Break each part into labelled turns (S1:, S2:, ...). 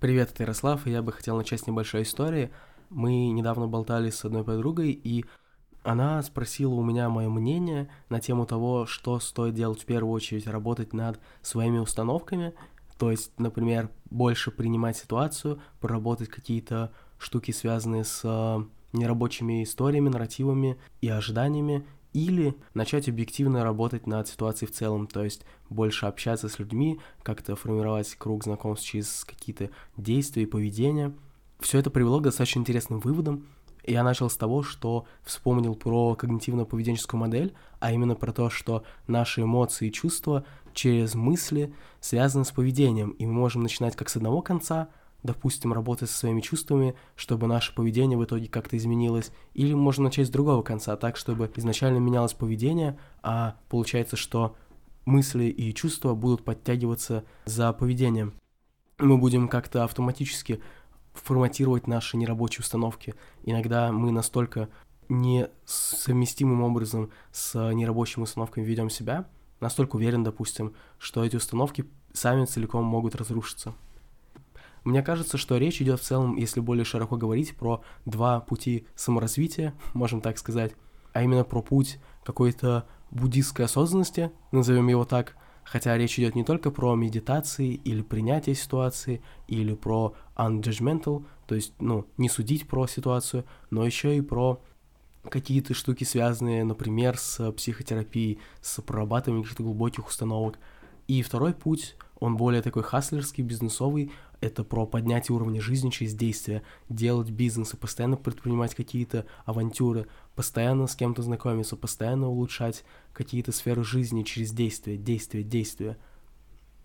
S1: Привет, это Ярослав, и я бы хотел начать с небольшой истории. Мы недавно болтали с одной подругой, и она спросила у меня мое мнение на тему того, что стоит делать в первую очередь, работать над своими установками, то есть, например, больше принимать ситуацию, проработать какие-то штуки, связанные с э, нерабочими историями, нарративами и ожиданиями, или начать объективно работать над ситуацией в целом, то есть больше общаться с людьми, как-то формировать круг знакомств через какие-то действия и поведения. Все это привело к достаточно интересным выводам, я начал с того, что вспомнил про когнитивно-поведенческую модель, а именно про то, что наши эмоции и чувства через мысли связаны с поведением, и мы можем начинать как с одного конца, допустим, работать со своими чувствами, чтобы наше поведение в итоге как-то изменилось, или можем начать с другого конца, так, чтобы изначально менялось поведение, а получается, что мысли и чувства будут подтягиваться за поведением. Мы будем как-то автоматически форматировать наши нерабочие установки. Иногда мы настолько несовместимым образом с нерабочими установками ведем себя, настолько уверен, допустим, что эти установки сами целиком могут разрушиться. Мне кажется, что речь идет в целом, если более широко говорить, про два пути саморазвития, можем так сказать, а именно про путь какой-то буддистской осознанности, назовем его так, Хотя речь идет не только про медитации или принятие ситуации, или про unjudgmental, то есть, ну, не судить про ситуацию, но еще и про какие-то штуки, связанные, например, с психотерапией, с прорабатыванием каких-то глубоких установок. И второй путь, он более такой хаслерский, бизнесовый, это про поднятие уровня жизни через действия, делать бизнес и постоянно предпринимать какие-то авантюры, постоянно с кем-то знакомиться, постоянно улучшать какие-то сферы жизни через действия, действия, действия.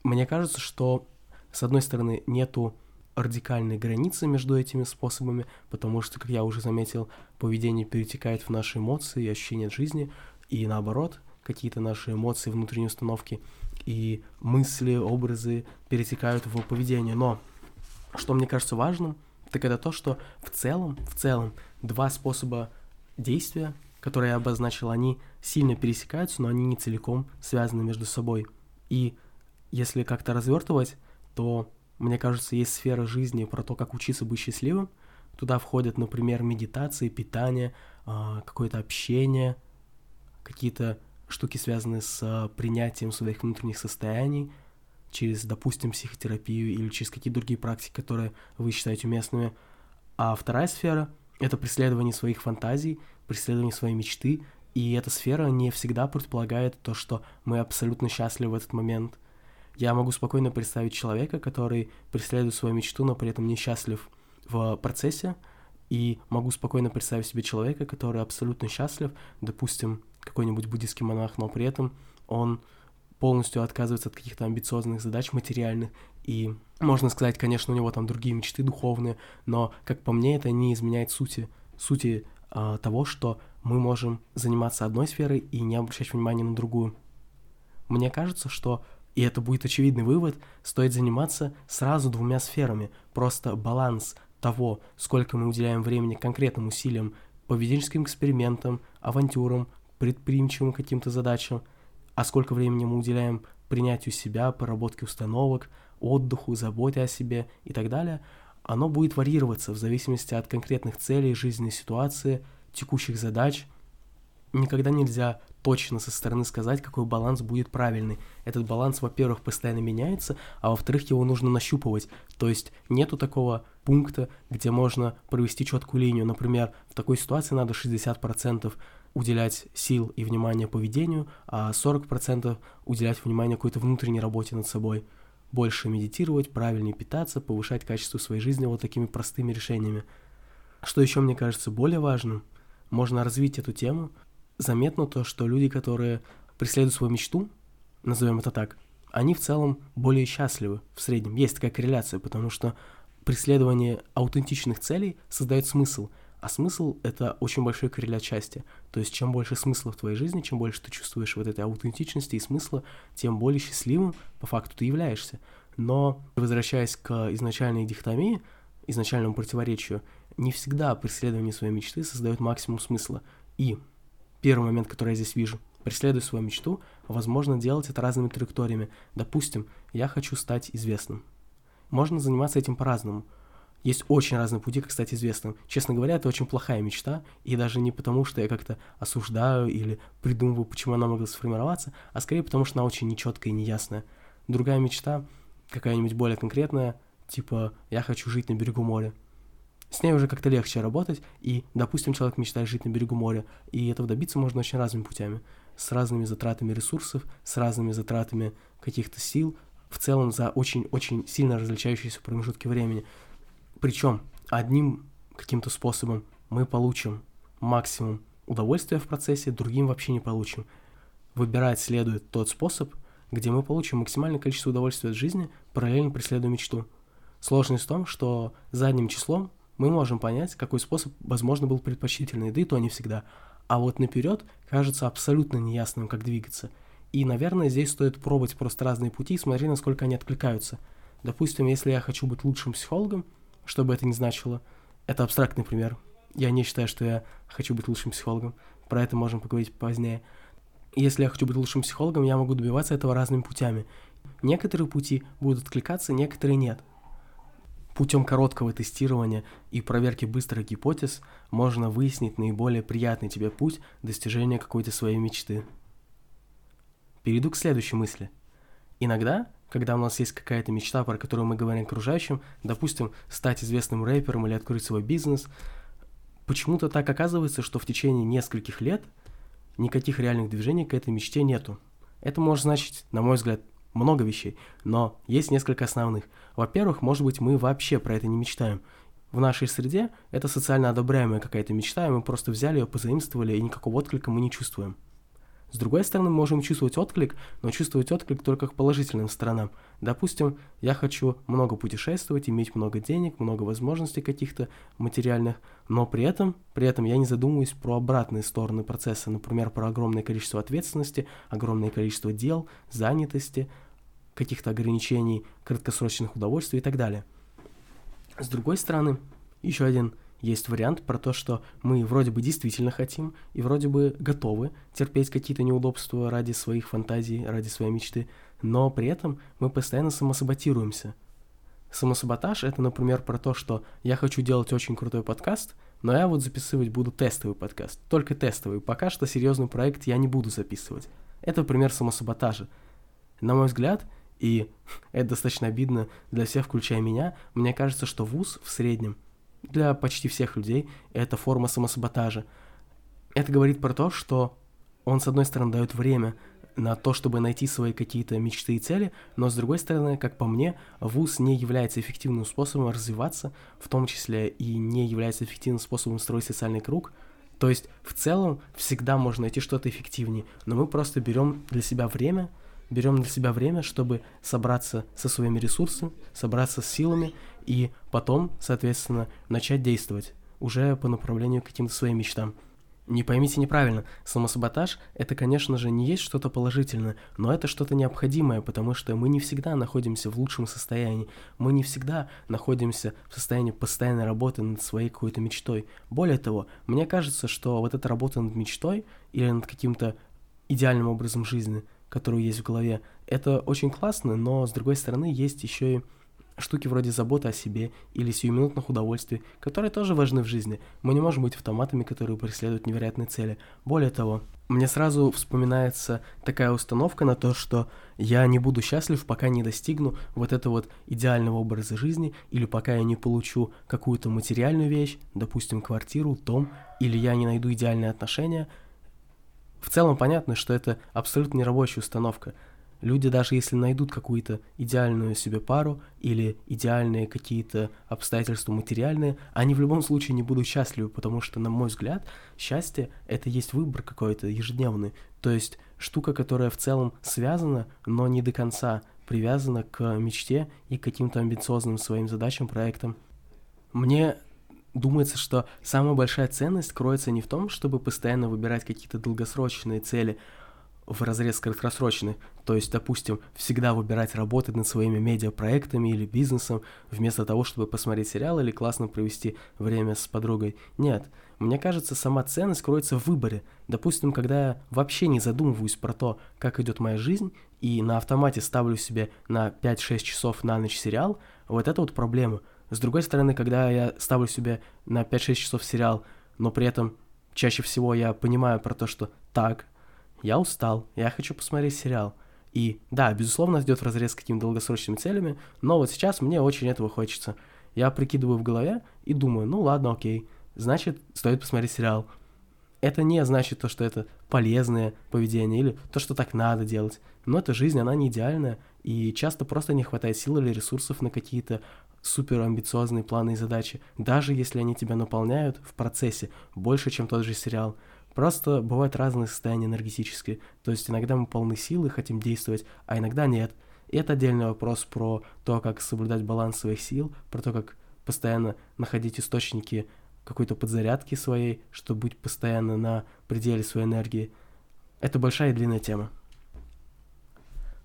S1: Мне кажется, что, с одной стороны, нету радикальной границы между этими способами, потому что, как я уже заметил, поведение перетекает в наши эмоции и ощущения от жизни, и наоборот, какие-то наши эмоции, внутренние установки и мысли, образы перетекают в поведение. Но что мне кажется важным, так это то, что в целом, в целом, два способа действия, которые я обозначил, они сильно пересекаются, но они не целиком связаны между собой. И если как-то развертывать, то, мне кажется, есть сфера жизни про то, как учиться быть счастливым. Туда входят, например, медитации, питание, а, какое-то общение, какие-то штуки, связанные с а, принятием своих внутренних состояний через, допустим, психотерапию или через какие-то другие практики, которые вы считаете уместными. А вторая сфера — это преследование своих фантазий, преследование своей мечты, и эта сфера не всегда предполагает то, что мы абсолютно счастливы в этот момент. Я могу спокойно представить человека, который преследует свою мечту, но при этом несчастлив в процессе, и могу спокойно представить себе человека, который абсолютно счастлив, допустим, какой-нибудь буддийский монах, но при этом он полностью отказывается от каких-то амбициозных задач материальных, и можно сказать, конечно, у него там другие мечты духовные, но, как по мне, это не изменяет сути, сути э, того, что мы можем заниматься одной сферой и не обращать внимания на другую. Мне кажется, что, и это будет очевидный вывод, стоит заниматься сразу двумя сферами. Просто баланс того, сколько мы уделяем времени конкретным усилиям, поведенческим экспериментам, авантюрам, предприимчивым каким-то задачам, а сколько времени мы уделяем принятию себя, проработке установок, отдыху, заботе о себе и так далее, оно будет варьироваться в зависимости от конкретных целей, жизненной ситуации – текущих задач, никогда нельзя точно со стороны сказать, какой баланс будет правильный. Этот баланс, во-первых, постоянно меняется, а во-вторых, его нужно нащупывать. То есть нету такого пункта, где можно провести четкую линию. Например, в такой ситуации надо 60% уделять сил и внимания поведению, а 40% уделять внимание какой-то внутренней работе над собой. Больше медитировать, правильнее питаться, повышать качество своей жизни вот такими простыми решениями. Что еще мне кажется более важным – можно развить эту тему. Заметно то, что люди, которые преследуют свою мечту, назовем это так, они в целом более счастливы в среднем. Есть такая корреляция, потому что преследование аутентичных целей создает смысл, а смысл — это очень большой коррелят счастья. То есть чем больше смысла в твоей жизни, чем больше ты чувствуешь вот этой аутентичности и смысла, тем более счастливым по факту ты являешься. Но, возвращаясь к изначальной дихотомии, изначальному противоречию, не всегда преследование своей мечты создает максимум смысла. И первый момент, который я здесь вижу, преследуя свою мечту, возможно делать это разными траекториями. Допустим, я хочу стать известным. можно заниматься этим по-разному. Есть очень разные пути, как стать известным. Честно говоря, это очень плохая мечта, и даже не потому, что я как-то осуждаю или придумываю, почему она могла сформироваться, а скорее потому, что она очень нечеткая и неясная. Другая мечта, какая-нибудь более конкретная, типа «я хочу жить на берегу моря». С ней уже как-то легче работать, и, допустим, человек мечтает жить на берегу моря, и этого добиться можно очень разными путями, с разными затратами ресурсов, с разными затратами каких-то сил, в целом за очень-очень сильно различающиеся промежутки времени. Причем одним каким-то способом мы получим максимум удовольствия в процессе, другим вообще не получим. Выбирать следует тот способ, где мы получим максимальное количество удовольствия от жизни, параллельно преследуя мечту. Сложность в том, что задним числом мы можем понять, какой способ, возможно, был предпочтительный, да и то не всегда. А вот наперед кажется абсолютно неясным, как двигаться. И, наверное, здесь стоит пробовать просто разные пути и смотреть, насколько они откликаются. Допустим, если я хочу быть лучшим психологом, что бы это ни значило. Это абстрактный пример. Я не считаю, что я хочу быть лучшим психологом. Про это можем поговорить позднее. Если я хочу быть лучшим психологом, я могу добиваться этого разными путями. Некоторые пути будут откликаться, некоторые нет. Путем короткого тестирования и проверки быстрых гипотез можно выяснить наиболее приятный тебе путь достижения какой-то своей мечты. Перейду к следующей мысли. Иногда когда у нас есть какая-то мечта, про которую мы говорим окружающим, допустим, стать известным рэпером или открыть свой бизнес, почему-то так оказывается, что в течение нескольких лет никаких реальных движений к этой мечте нету. Это может значить, на мой взгляд, много вещей, но есть несколько основных. Во-первых, может быть, мы вообще про это не мечтаем. В нашей среде это социально одобряемая какая-то мечта, и мы просто взяли ее, позаимствовали, и никакого отклика мы не чувствуем. С другой стороны, мы можем чувствовать отклик, но чувствовать отклик только к положительным сторонам. Допустим, я хочу много путешествовать, иметь много денег, много возможностей каких-то материальных, но при этом, при этом я не задумываюсь про обратные стороны процесса, например, про огромное количество ответственности, огромное количество дел, занятости, каких-то ограничений, краткосрочных удовольствий и так далее. С другой стороны, еще один есть вариант про то, что мы вроде бы действительно хотим и вроде бы готовы терпеть какие-то неудобства ради своих фантазий, ради своей мечты, но при этом мы постоянно самосаботируемся. Самосаботаж — это, например, про то, что я хочу делать очень крутой подкаст, но я вот записывать буду тестовый подкаст, только тестовый. Пока что серьезный проект я не буду записывать. Это пример самосаботажа. На мой взгляд, и это достаточно обидно для всех, включая меня, мне кажется, что вуз в среднем для почти всех людей это форма самосаботажа. Это говорит про то, что он, с одной стороны, дает время на то, чтобы найти свои какие-то мечты и цели, но с другой стороны, как по мне, вуз не является эффективным способом развиваться, в том числе и не является эффективным способом строить социальный круг. То есть в целом всегда можно найти что-то эффективнее, но мы просто берем для себя время, берем для себя время, чтобы собраться со своими ресурсами, собраться с силами и потом, соответственно, начать действовать уже по направлению к каким-то своим мечтам. Не поймите неправильно, самосаботаж – это, конечно же, не есть что-то положительное, но это что-то необходимое, потому что мы не всегда находимся в лучшем состоянии, мы не всегда находимся в состоянии постоянной работы над своей какой-то мечтой. Более того, мне кажется, что вот эта работа над мечтой или над каким-то идеальным образом жизни, который есть в голове, это очень классно, но, с другой стороны, есть еще и штуки вроде заботы о себе или сиюминутных удовольствий, которые тоже важны в жизни. Мы не можем быть автоматами, которые преследуют невероятные цели. Более того, мне сразу вспоминается такая установка на то, что я не буду счастлив, пока не достигну вот этого вот идеального образа жизни, или пока я не получу какую-то материальную вещь, допустим, квартиру, дом, или я не найду идеальные отношения. В целом понятно, что это абсолютно нерабочая установка. Люди даже если найдут какую-то идеальную себе пару или идеальные какие-то обстоятельства материальные, они в любом случае не будут счастливы, потому что, на мой взгляд, счастье — это есть выбор какой-то ежедневный. То есть штука, которая в целом связана, но не до конца привязана к мечте и к каким-то амбициозным своим задачам, проектам. Мне думается, что самая большая ценность кроется не в том, чтобы постоянно выбирать какие-то долгосрочные цели, в разрез краткосрочный. То есть, допустим, всегда выбирать работать над своими медиапроектами или бизнесом, вместо того, чтобы посмотреть сериал или классно провести время с подругой. Нет, мне кажется, сама ценность кроется в выборе. Допустим, когда я вообще не задумываюсь про то, как идет моя жизнь, и на автомате ставлю себе на 5-6 часов на ночь сериал, Вот это вот проблема. С другой стороны, когда я ставлю себе на 5-6 часов сериал, но при этом чаще всего я понимаю про то, что так, я устал, я хочу посмотреть сериал. И да, безусловно, идет разрез с какими-то долгосрочными целями, но вот сейчас мне очень этого хочется. Я прикидываю в голове и думаю, ну ладно, окей, значит, стоит посмотреть сериал. Это не значит то, что это полезное поведение или то, что так надо делать. Но эта жизнь, она не идеальная, и часто просто не хватает сил или ресурсов на какие-то супер амбициозные планы и задачи, даже если они тебя наполняют в процессе больше, чем тот же сериал. Просто бывают разные состояния энергетические, то есть иногда мы полны силы, хотим действовать, а иногда нет. И это отдельный вопрос про то, как соблюдать баланс своих сил, про то, как постоянно находить источники какой-то подзарядки своей, чтобы быть постоянно на пределе своей энергии. Это большая и длинная тема.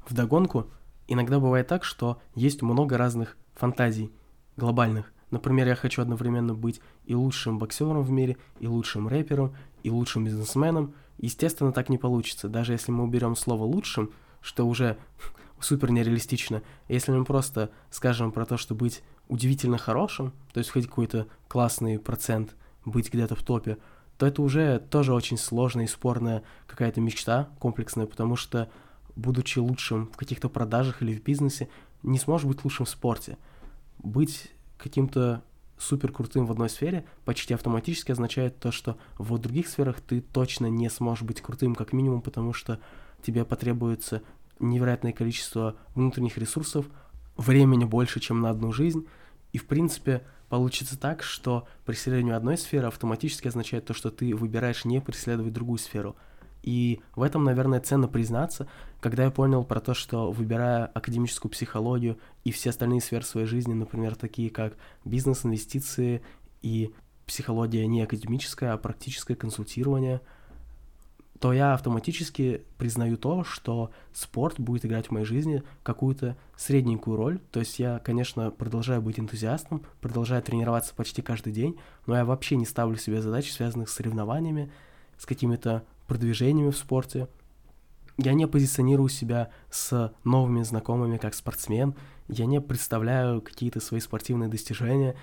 S1: Вдогонку, иногда бывает так, что есть много разных фантазий глобальных. Например, я хочу одновременно быть и лучшим боксером в мире, и лучшим рэпером, и лучшим бизнесменом. Естественно, так не получится. Даже если мы уберем слово «лучшим», что уже супер нереалистично. Если мы просто скажем про то, что быть удивительно хорошим, то есть хоть какой-то классный процент быть где-то в топе, то это уже тоже очень сложная и спорная какая-то мечта комплексная, потому что, будучи лучшим в каких-то продажах или в бизнесе, не сможешь быть лучшим в спорте. Быть каким-то супер крутым в одной сфере почти автоматически означает то, что в других сферах ты точно не сможешь быть крутым как минимум, потому что тебе потребуется невероятное количество внутренних ресурсов, времени больше, чем на одну жизнь, и в принципе получится так, что преследование одной сферы автоматически означает то, что ты выбираешь не преследовать другую сферу. И в этом, наверное, ценно признаться, когда я понял про то, что выбирая академическую психологию и все остальные сферы своей жизни, например, такие как бизнес, инвестиции и психология не академическая, а практическое консультирование, то я автоматически признаю то, что спорт будет играть в моей жизни какую-то средненькую роль. То есть я, конечно, продолжаю быть энтузиастом, продолжаю тренироваться почти каждый день, но я вообще не ставлю себе задач, связанных с соревнованиями, с какими-то продвижениями в спорте. Я не позиционирую себя с новыми знакомыми как спортсмен, я не представляю какие-то свои спортивные достижения.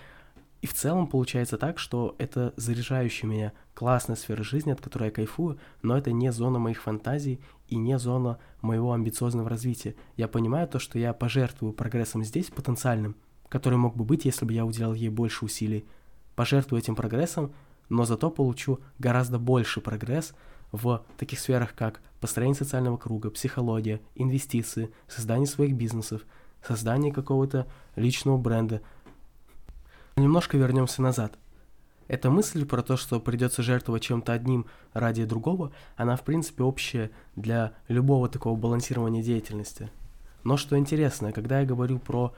S1: И в целом получается так, что это заряжающая меня классная сфера жизни, от которой я кайфую, но это не зона моих фантазий и не зона моего амбициозного развития. Я понимаю то, что я пожертвую прогрессом здесь потенциальным, который мог бы быть, если бы я уделял ей больше усилий. Пожертвую этим прогрессом, но зато получу гораздо больше прогресс в таких сферах, как построение социального круга, психология, инвестиции, создание своих бизнесов, создание какого-то личного бренда. Немножко вернемся назад. Эта мысль про то, что придется жертвовать чем-то одним ради другого, она в принципе общая для любого такого балансирования деятельности. Но что интересно, когда я говорю про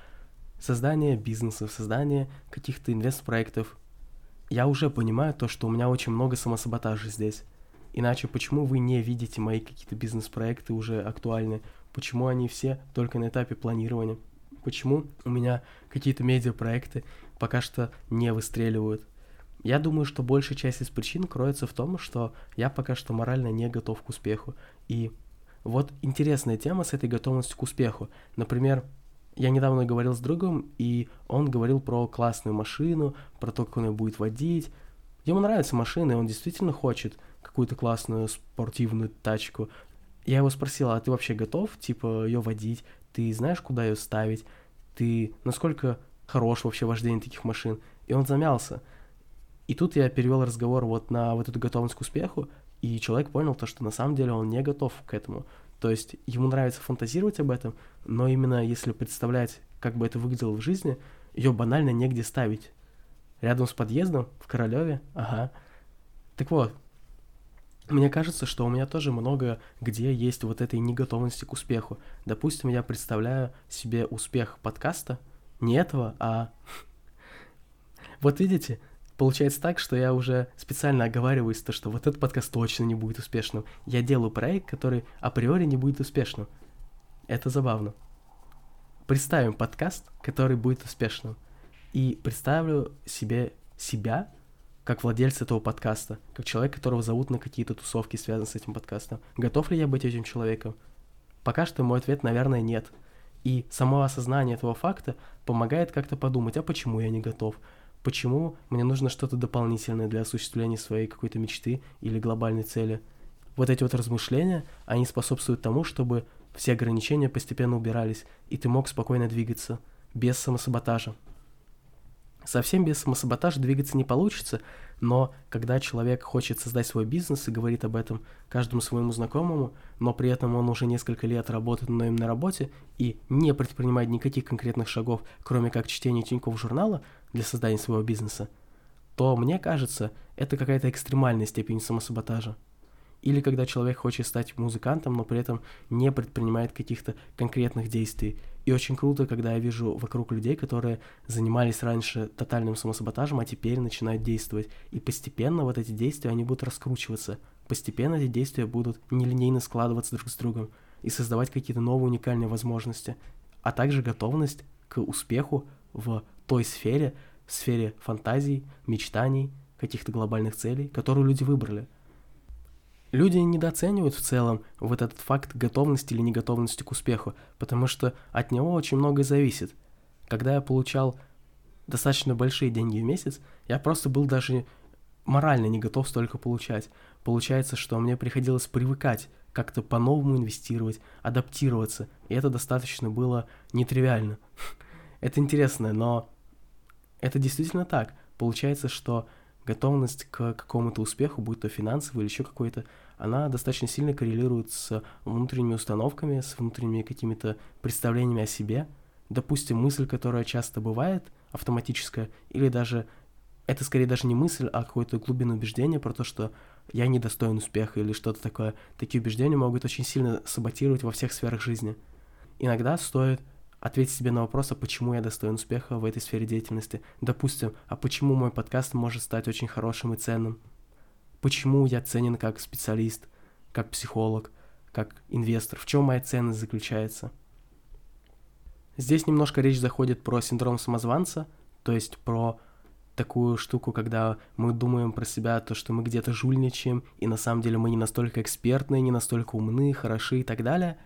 S1: создание бизнесов, создание каких-то инвестпроектов, я уже понимаю то, что у меня очень много самосаботажа здесь. Иначе почему вы не видите мои какие-то бизнес-проекты уже актуальны? Почему они все только на этапе планирования? Почему у меня какие-то медиапроекты пока что не выстреливают? Я думаю, что большая часть из причин кроется в том, что я пока что морально не готов к успеху. И вот интересная тема с этой готовностью к успеху. Например, я недавно говорил с другом, и он говорил про классную машину, про то, как он ее будет водить. Ему нравится машина, и он действительно хочет – какую-то классную спортивную тачку. Я его спросил, а ты вообще готов, типа, ее водить? Ты знаешь, куда ее ставить? Ты насколько хорош вообще вождение таких машин? И он замялся. И тут я перевел разговор вот на вот эту готовность к успеху, и человек понял то, что на самом деле он не готов к этому. То есть ему нравится фантазировать об этом, но именно если представлять, как бы это выглядело в жизни, ее банально негде ставить. Рядом с подъездом, в Королеве, ага. Так вот, мне кажется, что у меня тоже много где есть вот этой неготовности к успеху. Допустим, я представляю себе успех подкаста, не этого, а... Вот видите, получается так, что я уже специально оговариваюсь, то, что вот этот подкаст точно не будет успешным. Я делаю проект, который априори не будет успешным. Это забавно. Представим подкаст, который будет успешным. И представлю себе себя как владелец этого подкаста, как человек, которого зовут на какие-то тусовки, связанные с этим подкастом. Готов ли я быть этим человеком? Пока что мой ответ, наверное, нет. И само осознание этого факта помогает как-то подумать, а почему я не готов? Почему мне нужно что-то дополнительное для осуществления своей какой-то мечты или глобальной цели? Вот эти вот размышления, они способствуют тому, чтобы все ограничения постепенно убирались, и ты мог спокойно двигаться, без самосаботажа. Совсем без самосаботажа двигаться не получится, но когда человек хочет создать свой бизнес и говорит об этом каждому своему знакомому, но при этом он уже несколько лет работает на на работе и не предпринимает никаких конкретных шагов, кроме как чтения Тинькофф журнала для создания своего бизнеса, то мне кажется, это какая-то экстремальная степень самосаботажа. Или когда человек хочет стать музыкантом, но при этом не предпринимает каких-то конкретных действий. И очень круто, когда я вижу вокруг людей, которые занимались раньше тотальным самосаботажем, а теперь начинают действовать. И постепенно вот эти действия, они будут раскручиваться. Постепенно эти действия будут нелинейно складываться друг с другом и создавать какие-то новые уникальные возможности, а также готовность к успеху в той сфере, в сфере фантазий, мечтаний, каких-то глобальных целей, которую люди выбрали – Люди недооценивают в целом вот этот факт готовности или неготовности к успеху, потому что от него очень многое зависит. Когда я получал достаточно большие деньги в месяц, я просто был даже морально не готов столько получать. Получается, что мне приходилось привыкать, как-то по-новому инвестировать, адаптироваться, и это достаточно было нетривиально. Это интересно, но это действительно так. Получается, что готовность к какому-то успеху, будь то финансовый или еще какой-то, она достаточно сильно коррелирует с внутренними установками, с внутренними какими-то представлениями о себе. Допустим, мысль, которая часто бывает, автоматическая, или даже это скорее даже не мысль, а какое-то глубинное убеждение про то, что я недостоин успеха или что-то такое. Такие убеждения могут очень сильно саботировать во всех сферах жизни. Иногда стоит ответить себе на вопрос, а почему я достоин успеха в этой сфере деятельности. Допустим, а почему мой подкаст может стать очень хорошим и ценным? Почему я ценен как специалист, как психолог, как инвестор? В чем моя ценность заключается? Здесь немножко речь заходит про синдром самозванца, то есть про такую штуку, когда мы думаем про себя, то, что мы где-то жульничаем, и на самом деле мы не настолько экспертные, не настолько умны, хороши и так далее.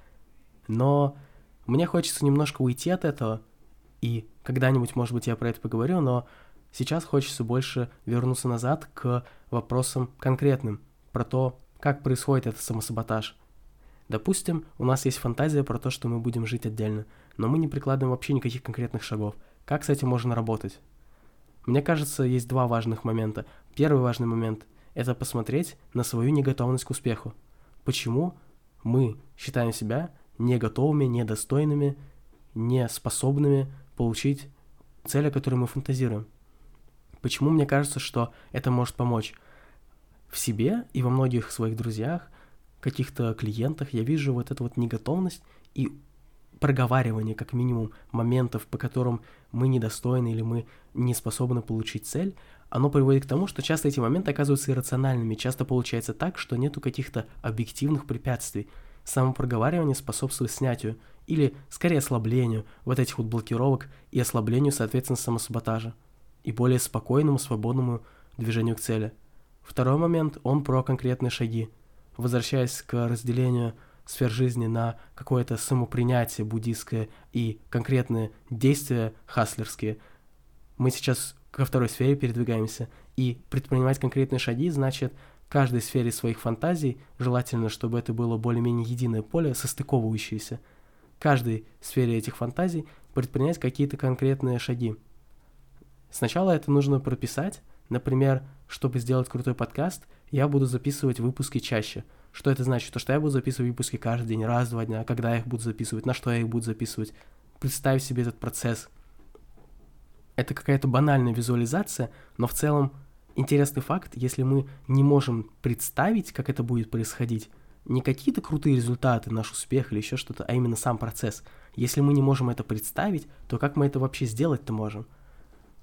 S1: Но мне хочется немножко уйти от этого, и когда-нибудь, может быть, я про это поговорю, но сейчас хочется больше вернуться назад к вопросам конкретным, про то, как происходит этот самосаботаж. Допустим, у нас есть фантазия про то, что мы будем жить отдельно, но мы не прикладываем вообще никаких конкретных шагов. Как с этим можно работать? Мне кажется, есть два важных момента. Первый важный момент – это посмотреть на свою неготовность к успеху. Почему мы считаем себя не готовыми, недостойными, не способными получить цель, о которой мы фантазируем. Почему мне кажется, что это может помочь? В себе и во многих своих друзьях, каких-то клиентах я вижу вот эту вот неготовность и проговаривание, как минимум, моментов, по которым мы недостойны или мы не способны получить цель, оно приводит к тому, что часто эти моменты оказываются иррациональными. Часто получается так, что нету каких-то объективных препятствий. Самопроговаривание способствует снятию или, скорее, ослаблению вот этих вот блокировок и ослаблению, соответственно, самосаботажа и более спокойному, свободному движению к цели. Второй момент, он про конкретные шаги. Возвращаясь к разделению сфер жизни на какое-то самопринятие буддийское и конкретные действия хаслерские, мы сейчас ко второй сфере передвигаемся, и предпринимать конкретные шаги значит каждой сфере своих фантазий, желательно, чтобы это было более-менее единое поле, состыковывающееся, каждой сфере этих фантазий предпринять какие-то конкретные шаги. Сначала это нужно прописать, например, чтобы сделать крутой подкаст, я буду записывать выпуски чаще. Что это значит? То, что я буду записывать выпуски каждый день, раз-два дня, когда я их буду записывать, на что я их буду записывать. Представь себе этот процесс. Это какая-то банальная визуализация, но в целом интересный факт, если мы не можем представить, как это будет происходить, не какие-то крутые результаты, наш успех или еще что-то, а именно сам процесс. Если мы не можем это представить, то как мы это вообще сделать-то можем?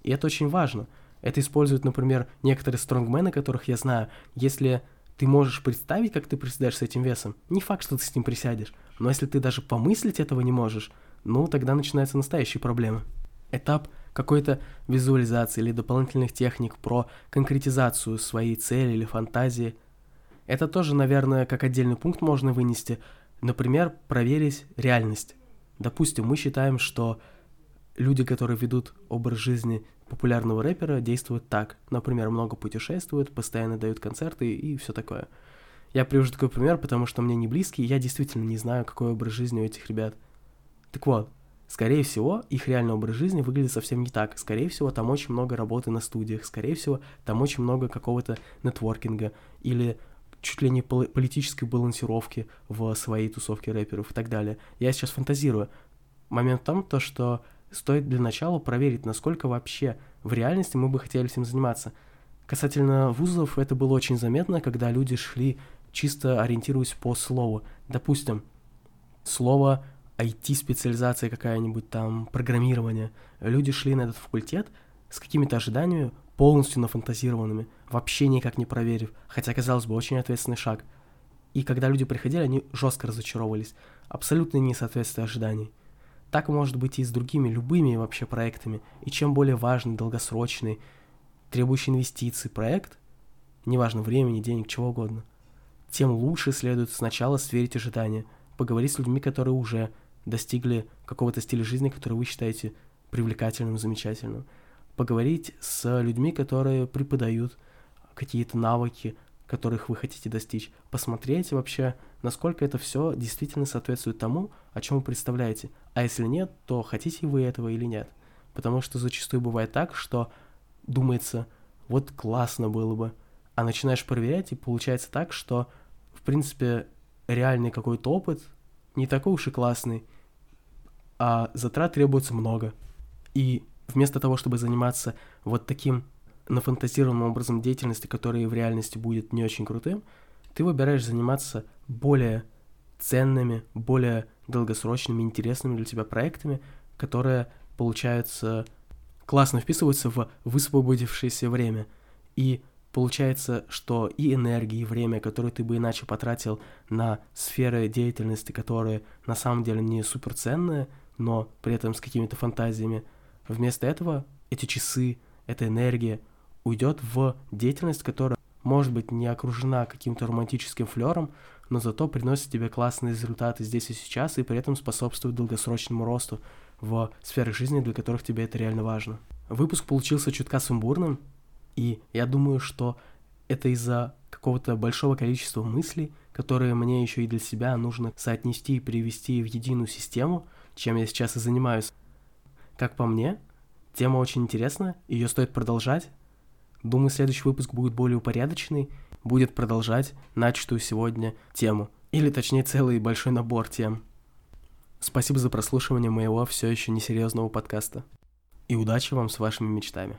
S1: И это очень важно. Это используют, например, некоторые стронгмены, которых я знаю. Если ты можешь представить, как ты приседаешь с этим весом, не факт, что ты с ним присядешь, но если ты даже помыслить этого не можешь, ну тогда начинаются настоящие проблемы. Этап какой-то визуализации или дополнительных техник про конкретизацию своей цели или фантазии. Это тоже, наверное, как отдельный пункт можно вынести. Например, проверить реальность. Допустим, мы считаем, что люди, которые ведут образ жизни популярного рэпера, действуют так. Например, много путешествуют, постоянно дают концерты и все такое. Я привожу такой пример, потому что мне не близкий, и я действительно не знаю, какой образ жизни у этих ребят. Так вот, скорее всего, их реальный образ жизни выглядит совсем не так. Скорее всего, там очень много работы на студиях, скорее всего, там очень много какого-то нетворкинга или чуть ли не политической балансировки в своей тусовке рэперов и так далее. Я сейчас фантазирую. Момент в том, то, что стоит для начала проверить, насколько вообще в реальности мы бы хотели этим заниматься. Касательно вузов, это было очень заметно, когда люди шли чисто ориентируясь по слову. Допустим, слово IT-специализация какая-нибудь там, программирование. Люди шли на этот факультет с какими-то ожиданиями, полностью нафантазированными, вообще никак не проверив, хотя, казалось бы, очень ответственный шаг. И когда люди приходили, они жестко разочаровывались, абсолютно несоответствие ожиданий. Так может быть и с другими, любыми вообще проектами. И чем более важный, долгосрочный, требующий инвестиций проект, неважно времени, денег, чего угодно, тем лучше следует сначала сверить ожидания, поговорить с людьми, которые уже достигли какого-то стиля жизни, который вы считаете привлекательным, замечательным. Поговорить с людьми, которые преподают какие-то навыки, которых вы хотите достичь. Посмотреть вообще, насколько это все действительно соответствует тому, о чем вы представляете. А если нет, то хотите вы этого или нет. Потому что зачастую бывает так, что думается, вот классно было бы, а начинаешь проверять, и получается так, что, в принципе, реальный какой-то опыт не такой уж и классный, а затрат требуется много. И вместо того, чтобы заниматься вот таким нафантазированным образом деятельности, который в реальности будет не очень крутым, ты выбираешь заниматься более ценными, более долгосрочными, интересными для тебя проектами, которые, получается, классно вписываются в высвободившееся время. И получается, что и энергия, и время, которое ты бы иначе потратил на сферы деятельности, которые на самом деле не суперценные, но при этом с какими-то фантазиями, вместо этого эти часы, эта энергия уйдет в деятельность, которая может быть не окружена каким-то романтическим флером, но зато приносит тебе классные результаты здесь и сейчас, и при этом способствует долгосрочному росту в сферах жизни, для которых тебе это реально важно. Выпуск получился чутка сумбурным, и я думаю, что это из-за какого-то большого количества мыслей, которые мне еще и для себя нужно соотнести и привести в единую систему, чем я сейчас и занимаюсь. Как по мне, тема очень интересная, ее стоит продолжать, Думаю, следующий выпуск будет более упорядоченный, будет продолжать начатую сегодня тему. Или точнее целый большой набор тем. Спасибо за прослушивание моего все еще несерьезного подкаста. И удачи вам с вашими мечтами.